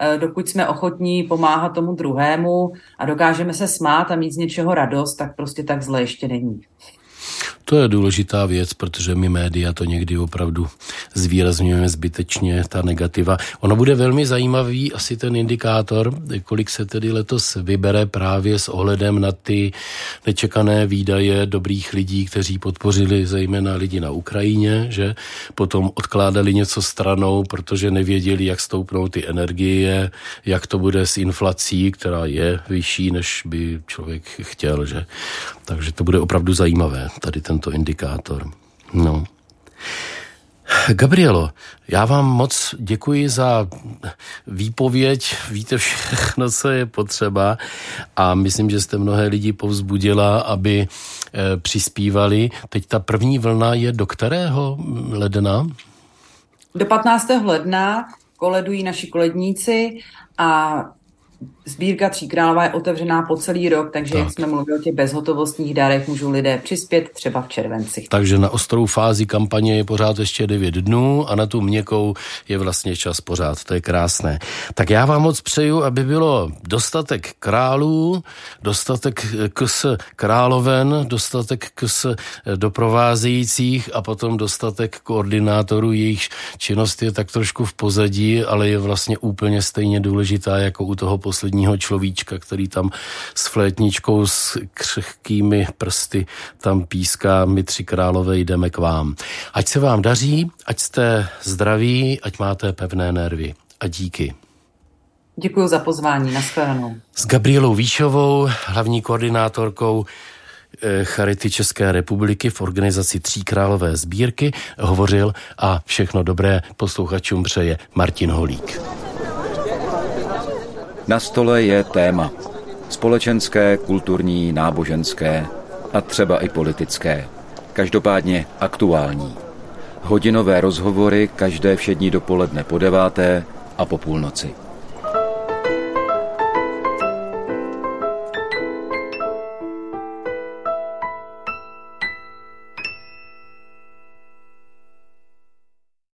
e, dokud jsme ochotní pomáhat tomu druhému a dokážeme se smát a mít z něčeho radost, tak prostě tak zlé ještě není. To je důležitá věc, protože my média to někdy opravdu zvýrazňujeme zbytečně, ta negativa. Ono bude velmi zajímavý asi ten indikátor, kolik se tedy letos vybere právě s ohledem na ty nečekané výdaje dobrých lidí, kteří podpořili zejména lidi na Ukrajině, že potom odkládali něco stranou, protože nevěděli, jak stoupnou ty energie, jak to bude s inflací, která je vyšší, než by člověk chtěl, že? Takže to bude opravdu zajímavé, tady tento indikátor. No. Gabrielo, já vám moc děkuji za výpověď, víte všechno, co je potřeba a myslím, že jste mnohé lidi povzbudila, aby e, přispívali. Teď ta první vlna je do kterého ledna? Do 15. ledna koledují naši koledníci a Sbírka Tří králová je otevřená po celý rok, takže tak. jak jsme mluvili o těch bezhotovostních dárech, můžou lidé přispět třeba v červenci. Takže na ostrou fázi kampaně je pořád ještě 9 dnů a na tu měkkou je vlastně čas pořád. To je krásné. Tak já vám moc přeju, aby bylo dostatek králů, dostatek kus královen, dostatek kus doprovázejících a potom dostatek koordinátorů, jejichž činnost je tak trošku v pozadí, ale je vlastně úplně stejně důležitá jako u toho posledního človíčka, který tam s flétničkou s křehkými prsty tam píská, my tři králové jdeme k vám. Ať se vám daří, ať jste zdraví, ať máte pevné nervy. A díky. Děkuji za pozvání, nashledanou. S Gabrielou Výšovou, hlavní koordinátorkou eh, Charity České republiky v organizaci Tří králové sbírky hovořil a všechno dobré posluchačům přeje Martin Holík. Na stole je téma. Společenské, kulturní, náboženské a třeba i politické. Každopádně aktuální. Hodinové rozhovory každé všední dopoledne po deváté a po půlnoci.